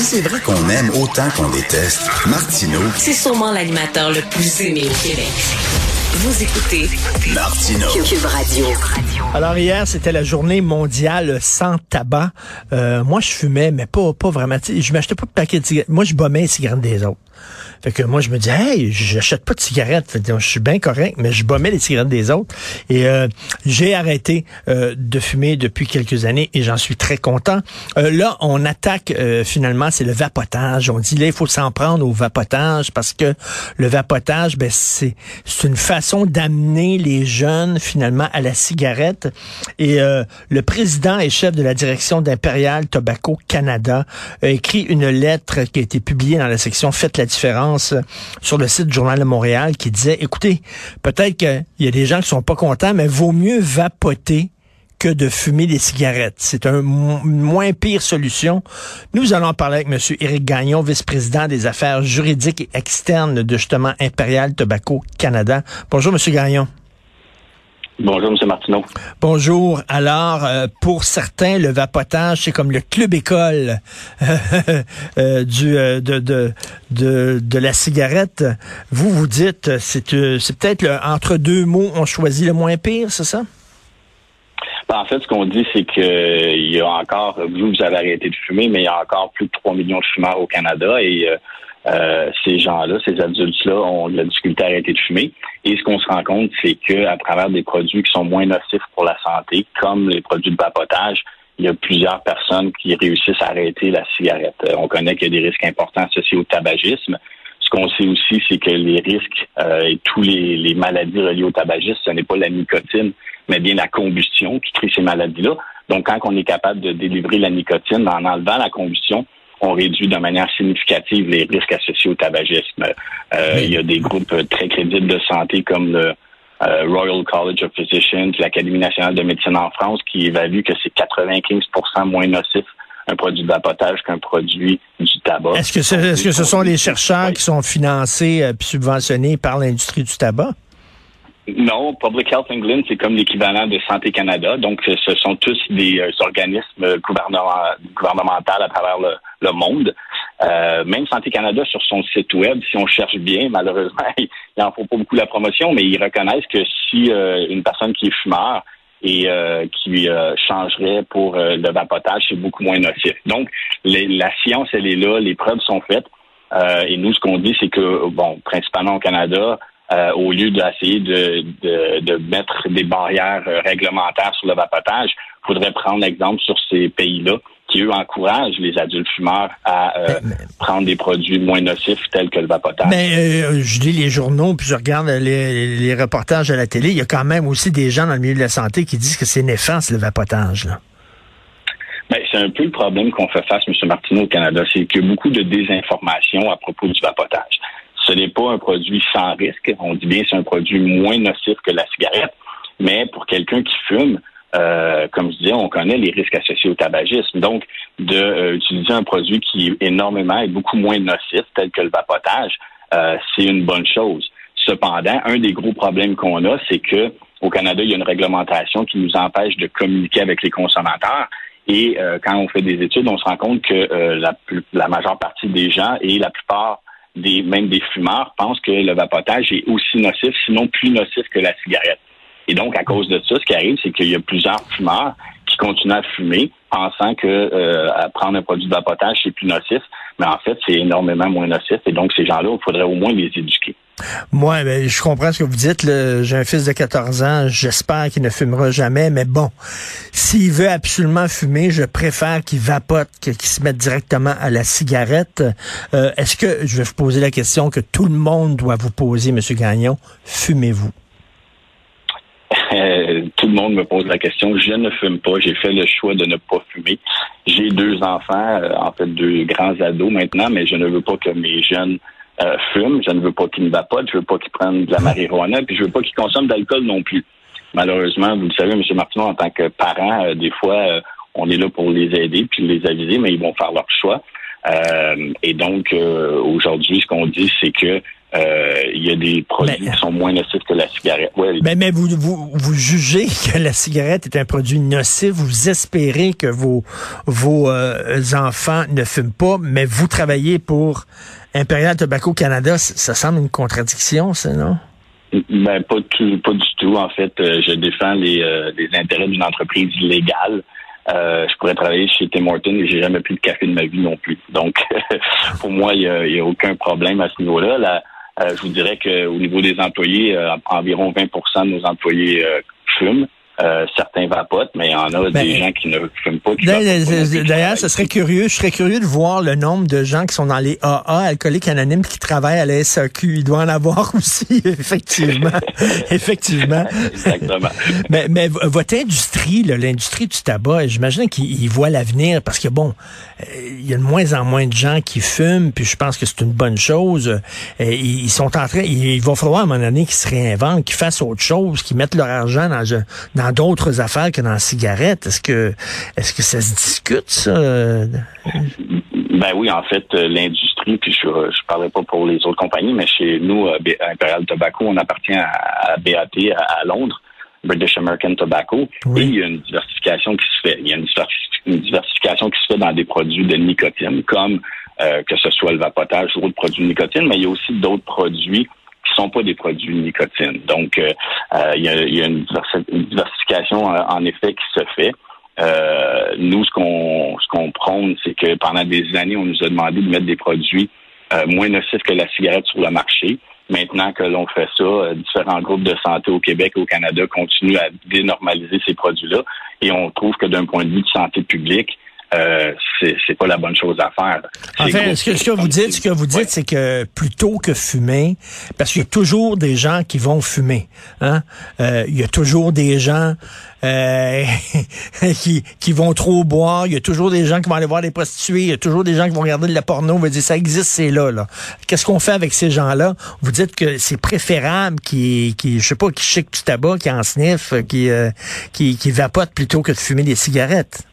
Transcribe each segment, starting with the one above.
Si c'est vrai qu'on aime autant qu'on déteste, Martineau, C'est sûrement l'animateur le plus aimé au Québec. Vous écoutez. Cube Radio. Alors hier, c'était la journée mondiale sans tabac. Euh, moi, je fumais, mais pas, pas vraiment. Tu sais, Je m'achetais pas de paquet de cigarettes. Moi, je bombais les cigarettes des autres. Fait que moi, je me dis, hey, j'achète pas de cigarettes. Fait que je suis bien correct, mais je bombais les cigarettes des autres. Et euh, j'ai arrêté euh, de fumer depuis quelques années et j'en suis très content. Euh, là, on attaque euh, finalement, c'est le vapotage. On dit là, il faut s'en prendre au vapotage parce que le vapotage, ben c'est c'est une façon d'amener les jeunes finalement à la cigarette. Et euh, le président et chef de la direction d'Imperial Tobacco Canada a écrit une lettre qui a été publiée dans la section Faites la différence sur le site du Journal de Montréal qui disait, écoutez, peut-être qu'il y a des gens qui sont pas contents, mais vaut mieux vapoter que de fumer des cigarettes. C'est un moins pire solution. Nous allons parler avec M. Éric Gagnon, vice-président des affaires juridiques et externes de justement Imperial Tobacco Canada. Bonjour, M. Gagnon. Bonjour, M. Martineau. Bonjour. Alors, euh, pour certains, le vapotage, c'est comme le club école euh, du euh, de, de, de de la cigarette. Vous vous dites, c'est euh, c'est peut-être le- entre deux mots, on choisit le moins pire, c'est ça? Ben, en fait, ce qu'on dit, c'est que euh, il y a encore, vous, vous avez arrêté de fumer, mais il y a encore plus de 3 millions de fumeurs au Canada et euh, euh, ces gens-là, ces adultes-là ont de la difficulté à arrêter de fumer. Et ce qu'on se rend compte, c'est qu'à travers des produits qui sont moins nocifs pour la santé, comme les produits de vapotage, il y a plusieurs personnes qui réussissent à arrêter la cigarette. Euh, On connaît qu'il y a des risques importants associés au tabagisme. Ce qu'on sait aussi, c'est que les risques euh, et tous les, les maladies reliées au tabagisme, ce n'est pas la nicotine, mais bien la combustion qui crée ces maladies-là. Donc, quand on est capable de délivrer la nicotine en enlevant la combustion, on réduit de manière significative les risques associés au tabagisme. Euh, Il y a des groupes très crédibles de santé comme le euh, Royal College of Physicians, l'Académie nationale de médecine en France, qui évalue que c'est 95% moins nocif un produit de vapotage qu'un produit du tabac. Est-ce que, ce- est-ce que ce sont les chercheurs qui sont financés et subventionnés par l'industrie du tabac? Non, Public Health England, c'est comme l'équivalent de Santé Canada. Donc, euh, ce sont tous des euh, organismes gouvernement- gouvernementaux à travers le, le monde. Euh, même Santé Canada, sur son site web, si on cherche bien, malheureusement, il n'en faut pas beaucoup la promotion, mais ils reconnaissent que si euh, une personne qui est fumeur et euh, qui euh, changerait pour euh, le vapotage, c'est beaucoup moins nocif. Donc, les- la science, elle est là, les preuves sont faites. Euh, et nous, ce qu'on dit, c'est que, bon, principalement au Canada, euh, au lieu d'essayer de, de, de mettre des barrières euh, réglementaires sur le vapotage, il faudrait prendre l'exemple sur ces pays-là qui, eux, encouragent les adultes fumeurs à euh, prendre des produits moins nocifs tels que le vapotage. Mais euh, je lis les journaux, puis je regarde les, les reportages à la télé. Il y a quand même aussi des gens dans le milieu de la santé qui disent que c'est néfaste, le vapotage. Là. Ben, c'est un peu le problème qu'on fait face, M. Martineau, au Canada, c'est qu'il y a beaucoup de désinformation à propos du vapotage. Ce n'est pas un produit sans risque. On dit bien que c'est un produit moins nocif que la cigarette, mais pour quelqu'un qui fume, euh, comme je disais, on connaît les risques associés au tabagisme. Donc, de euh, un produit qui est énormément et beaucoup moins nocif, tel que le vapotage, euh, c'est une bonne chose. Cependant, un des gros problèmes qu'on a, c'est que au Canada, il y a une réglementation qui nous empêche de communiquer avec les consommateurs. Et euh, quand on fait des études, on se rend compte que euh, la, plus- la majeure partie des gens et la plupart des même des fumeurs pensent que le vapotage est aussi nocif, sinon plus nocif que la cigarette. Et donc, à cause de ça, ce qui arrive, c'est qu'il y a plusieurs fumeurs qui continuent à fumer, pensant que euh, prendre un produit de vapotage, c'est plus nocif. Mais en fait, c'est énormément moins nocif. Et donc, ces gens-là, il faudrait au moins les éduquer. Moi, ben, je comprends ce que vous dites. J'ai un fils de 14 ans. J'espère qu'il ne fumera jamais. Mais bon, s'il veut absolument fumer, je préfère qu'il vapote qu'il se mette directement à la cigarette. Euh, Est-ce que, je vais vous poser la question que tout le monde doit vous poser, M. Gagnon, fumez-vous? Me pose la question. Je ne fume pas. J'ai fait le choix de ne pas fumer. J'ai deux enfants, euh, en fait deux grands ados maintenant, mais je ne veux pas que mes jeunes euh, fument. Je ne veux pas qu'ils me vapotent. Je veux pas qu'ils prennent de la marijuana. Puis je veux pas qu'ils consomment d'alcool non plus. Malheureusement, vous le savez, M. Martineau, en tant que parent, euh, des fois, on est là pour les aider puis les aviser, mais ils vont faire leur choix. Et donc, aujourd'hui, ce qu'on dit, c'est que euh, il y a des produits qui sont moins nocifs que la cigarette. mais, mais vous, vous, vous jugez que la cigarette est un produit nocif. Vous espérez que vos, vos euh, enfants ne fument pas, mais vous travaillez pour Imperial Tobacco Canada. Ça semble une contradiction, ça, non? Ben, pas, tout, pas du tout. En fait, euh, je défends les, les intérêts d'une entreprise illégale. Euh, je pourrais travailler chez Tim Hortons et j'ai jamais pris de café de ma vie non plus. Donc, pour moi, il n'y a, a, aucun problème à ce niveau-là. La, je vous dirais qu'au niveau des employés, euh, environ 20% de nos employés euh, fument. Euh, certains vapotent, mais il y en a des ben, gens qui ne fument pas. D'ailleurs, ce serait curieux, je serais curieux de voir le nombre de gens qui sont dans les AA, alcooliques anonymes, qui travaillent à la SAQ. Il doit en avoir aussi, effectivement. effectivement. Exactement. mais, mais votre industrie, l'industrie du tabac, j'imagine qu'ils voient l'avenir parce que, bon, euh, il y a de moins en moins de gens qui fument, puis je pense que c'est une bonne chose. Et ils sont en train, il va falloir à un moment donné qu'ils se réinventent, qu'ils fassent autre chose, qu'ils mettent leur argent dans, dans d'autres affaires que dans la cigarette? Est-ce que est-ce que ça se discute, ça? Ben oui, en fait, euh, l'industrie, puis je je parlais pas pour les autres compagnies, mais chez nous, euh, Imperial Tobacco, on appartient à, BAT à, Londres, British American Tobacco, et il y a une diversification qui se fait. Il y a une, diversification qui se fait dans des produits de nicotine, comme euh, que ce soit le vapotage ou d'autres produits de nicotine, mais il y a aussi d'autres produits qui sont pas des produits de nicotine. Donc, euh, euh, il y, a, une, diversification euh, en effet qui se fait. nous, ce qu'on ce qu'on prône, c'est que pendant des années, on nous a demandé de mettre des produits moins nocifs que la cigarette sur le marché. Maintenant que l'on fait ça, différents groupes de santé au Québec et au Canada continuent à dénormaliser ces produits-là. Et on trouve que d'un point de vue de santé publique, euh, c'est pas la bonne chose à faire. Enfin, ce que, ce que vous dites, ce que vous dites, c'est que plutôt que fumer, parce qu'il y a toujours des gens qui vont fumer, hein, euh, il y a toujours des gens euh, qui, qui vont trop boire, il y a toujours des gens qui vont aller voir des prostituées, il y a toujours des gens qui vont regarder de la porno, on va dire ça existe, c'est là, là. Qu'est-ce qu'on fait avec ces gens-là? Vous dites que c'est préférable qui, qui, je sais pas, qui chic du tabac, qui en sniffe, qui, euh, qui, qui vapote plutôt que de fumer des cigarettes.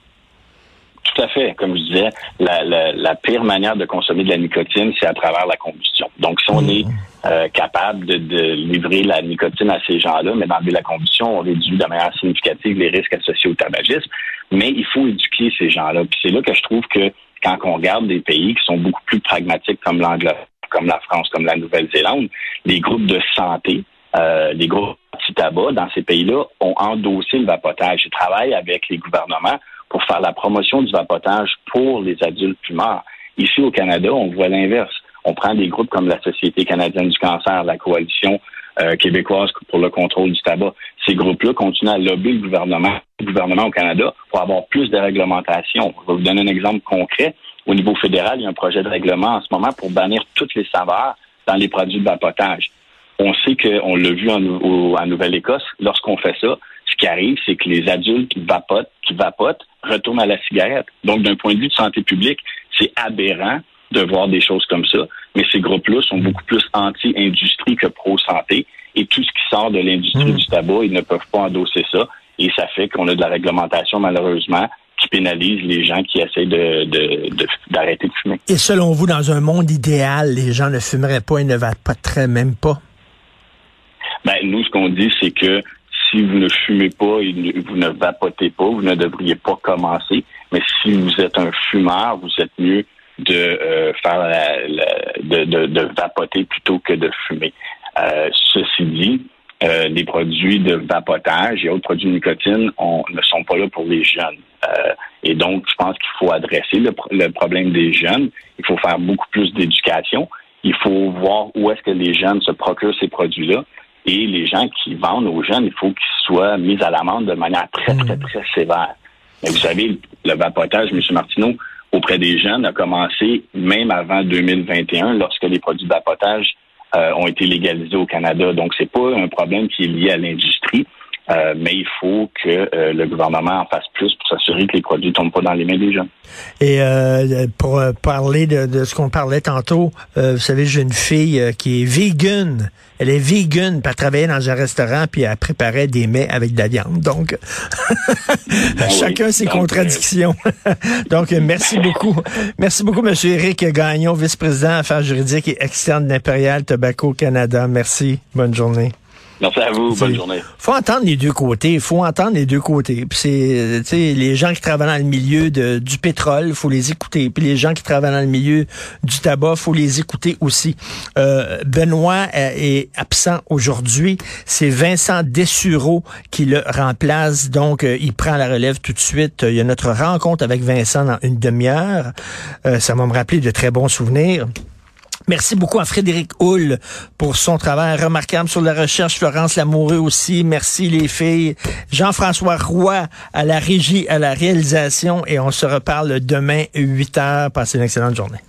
Tout à fait. Comme je disais, la, la, la, pire manière de consommer de la nicotine, c'est à travers la combustion. Donc, si on mmh. est euh, capable de, de, livrer la nicotine à ces gens-là, mais d'enlever la combustion, on réduit de manière significative les risques associés au tabagisme. Mais il faut éduquer ces gens-là. Puis c'est là que je trouve que quand on regarde des pays qui sont beaucoup plus pragmatiques comme l'Angleterre, comme la France, comme la Nouvelle-Zélande, les groupes de santé, euh, les groupes anti-tabac dans ces pays-là ont endossé le vapotage. Ils travaillent avec les gouvernements pour faire la promotion du vapotage pour les adultes fumeurs. Ici au Canada, on voit l'inverse. On prend des groupes comme la Société canadienne du cancer, la Coalition euh, québécoise pour le contrôle du tabac. Ces groupes-là continuent à lobbyer le gouvernement, le gouvernement au Canada pour avoir plus de réglementation. Je vais vous donner un exemple concret. Au niveau fédéral, il y a un projet de règlement en ce moment pour bannir toutes les saveurs dans les produits de vapotage. On sait qu'on l'a vu en, en Nouvelle-Écosse, lorsqu'on fait ça, ce qui arrive, c'est que les adultes qui vapotent, qui vapotent, retournent à la cigarette. Donc, d'un point de vue de santé publique, c'est aberrant de voir des choses comme ça. Mais ces groupes-là sont beaucoup plus anti-industrie que pro-santé. Et tout ce qui sort de l'industrie mmh. du tabac, ils ne peuvent pas endosser ça. Et ça fait qu'on a de la réglementation, malheureusement, qui pénalise les gens qui essaient de, d'arrêter de, fumer. Et selon vous, dans un monde idéal, les gens ne fumeraient pas et ne vapoteraient même pas? Ben, nous, ce qu'on dit, c'est que si vous ne fumez pas et vous ne vapotez pas, vous ne devriez pas commencer. Mais si vous êtes un fumeur, vous êtes mieux de euh, faire de, vapoter plutôt que de fumer. Euh, ceci dit, euh, les produits de vapotage et autres produits de nicotine ne sont pas là pour les jeunes. et donc, je pense qu'il faut adresser le, le, problème des jeunes. Il faut faire beaucoup plus d'éducation. Il faut voir où est-ce que les jeunes se procurent ces produits-là. Et les gens qui vendent aux jeunes, il faut qu'ils soient mis à l'amende de manière très, très, hmm. très sévère. Mais vous savez, le vapotage, M. Martineau, auprès des jeunes, a commencé même avant 2021, lorsque les produits de vapotage euh, ont été légalisés au Canada. Donc, c'est pas un problème qui est lié à l'industrie. Euh, mais il faut que euh, le gouvernement en fasse plus pour s'assurer que les produits ne tombent pas dans les mains des jeunes. Et euh, pour parler de, ce qu'on parlait tantôt, vous savez, j'ai une fille qui est vegan. Elle est vegan, puis elle travaillait dans un restaurant, puis elle préparait des mets avec de la viande. Donc, ben chacun ses contradictions. Donc, merci beaucoup. Merci beaucoup, M. Éric Gagnon, vice-président affaires juridiques et externes d'Imperial Tobacco Canada. Merci. Bonne journée. Merci à vous. Bonne journée. faut entendre les deux côtés. Il faut entendre les deux côtés. Puis c'est, les gens qui travaillent dans le milieu de, du pétrole, faut les écouter. Puis les gens qui travaillent dans le milieu du tabac, faut les écouter aussi. Euh, Benoît est absent aujourd'hui. C'est Vincent Dessureau qui le remplace. Donc, euh, il prend la relève tout de suite. Il y a notre rencontre avec Vincent dans une demi-heure. Euh, ça va me rappeler de très bons souvenirs. Merci beaucoup à Frédéric Hull pour son travail remarquable sur la recherche. Florence Lamoureux aussi. Merci les filles. Jean-François Roy à la régie, à la réalisation. Et on se reparle demain 8 heures. Passez une excellente journée.